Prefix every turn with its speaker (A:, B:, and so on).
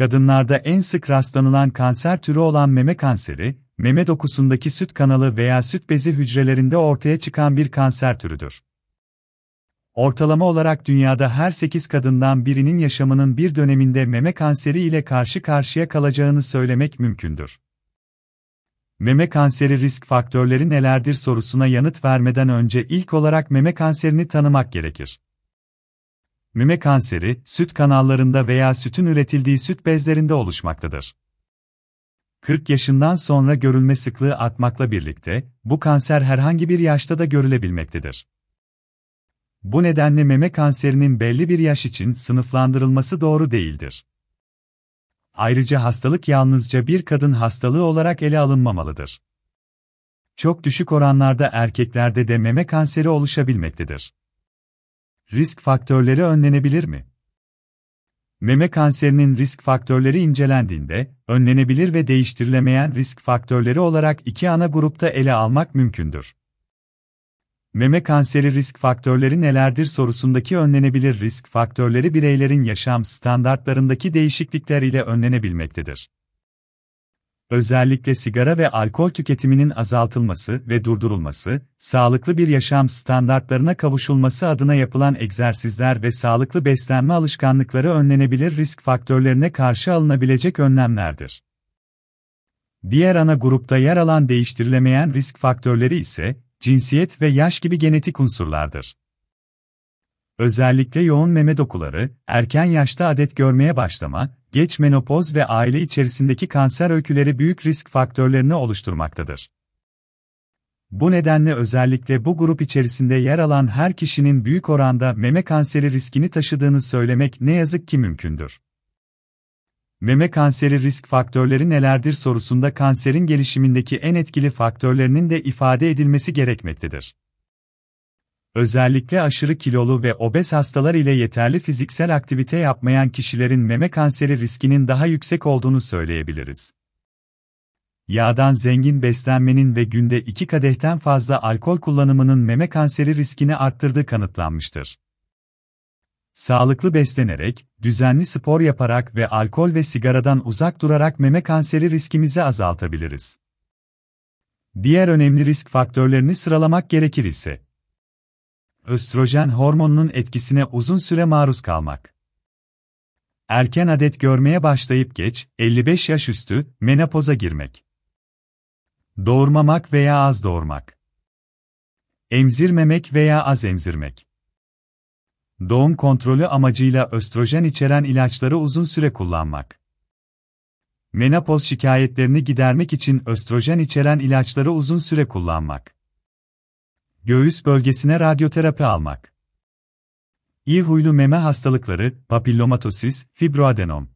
A: Kadınlarda en sık rastlanılan kanser türü olan meme kanseri, meme dokusundaki süt kanalı veya süt bezi hücrelerinde ortaya çıkan bir kanser türüdür. Ortalama olarak dünyada her 8 kadından birinin yaşamının bir döneminde meme kanseri ile karşı karşıya kalacağını söylemek mümkündür. Meme kanseri risk faktörleri nelerdir sorusuna yanıt vermeden önce ilk olarak meme kanserini tanımak gerekir. Meme kanseri, süt kanallarında veya sütün üretildiği süt bezlerinde oluşmaktadır. 40 yaşından sonra görülme sıklığı artmakla birlikte, bu kanser herhangi bir yaşta da görülebilmektedir. Bu nedenle meme kanserinin belli bir yaş için sınıflandırılması doğru değildir. Ayrıca hastalık yalnızca bir kadın hastalığı olarak ele alınmamalıdır. Çok düşük oranlarda erkeklerde de meme kanseri oluşabilmektedir. Risk faktörleri önlenebilir mi? Meme kanserinin risk faktörleri incelendiğinde, önlenebilir ve değiştirilemeyen risk faktörleri olarak iki ana grupta ele almak mümkündür. Meme kanseri risk faktörleri nelerdir sorusundaki önlenebilir risk faktörleri bireylerin yaşam standartlarındaki değişiklikler ile önlenebilmektedir. Özellikle sigara ve alkol tüketiminin azaltılması ve durdurulması, sağlıklı bir yaşam standartlarına kavuşulması adına yapılan egzersizler ve sağlıklı beslenme alışkanlıkları önlenebilir risk faktörlerine karşı alınabilecek önlemlerdir. Diğer ana grupta yer alan değiştirilemeyen risk faktörleri ise, cinsiyet ve yaş gibi genetik unsurlardır. Özellikle yoğun meme dokuları, erken yaşta adet görmeye başlama, geç menopoz ve aile içerisindeki kanser öyküleri büyük risk faktörlerini oluşturmaktadır. Bu nedenle özellikle bu grup içerisinde yer alan her kişinin büyük oranda meme kanseri riskini taşıdığını söylemek ne yazık ki mümkündür. Meme kanseri risk faktörleri nelerdir sorusunda kanserin gelişimindeki en etkili faktörlerinin de ifade edilmesi gerekmektedir. Özellikle aşırı kilolu ve obez hastalar ile yeterli fiziksel aktivite yapmayan kişilerin meme kanseri riskinin daha yüksek olduğunu söyleyebiliriz. Yağdan zengin beslenmenin ve günde iki kadehten fazla alkol kullanımının meme kanseri riskini arttırdığı kanıtlanmıştır. Sağlıklı beslenerek, düzenli spor yaparak ve alkol ve sigaradan uzak durarak meme kanseri riskimizi azaltabiliriz. Diğer önemli risk faktörlerini sıralamak gerekir ise Östrojen hormonunun etkisine uzun süre maruz kalmak. Erken adet görmeye başlayıp geç, 55 yaş üstü, menopoza girmek. Doğurmamak veya az doğurmak. Emzirmemek veya az emzirmek. Doğum kontrolü amacıyla östrojen içeren ilaçları uzun süre kullanmak. Menopoz şikayetlerini gidermek için östrojen içeren ilaçları uzun süre kullanmak. Göğüs bölgesine radyoterapi almak. İyi huylu meme hastalıkları, papillomatosis, fibroadenom.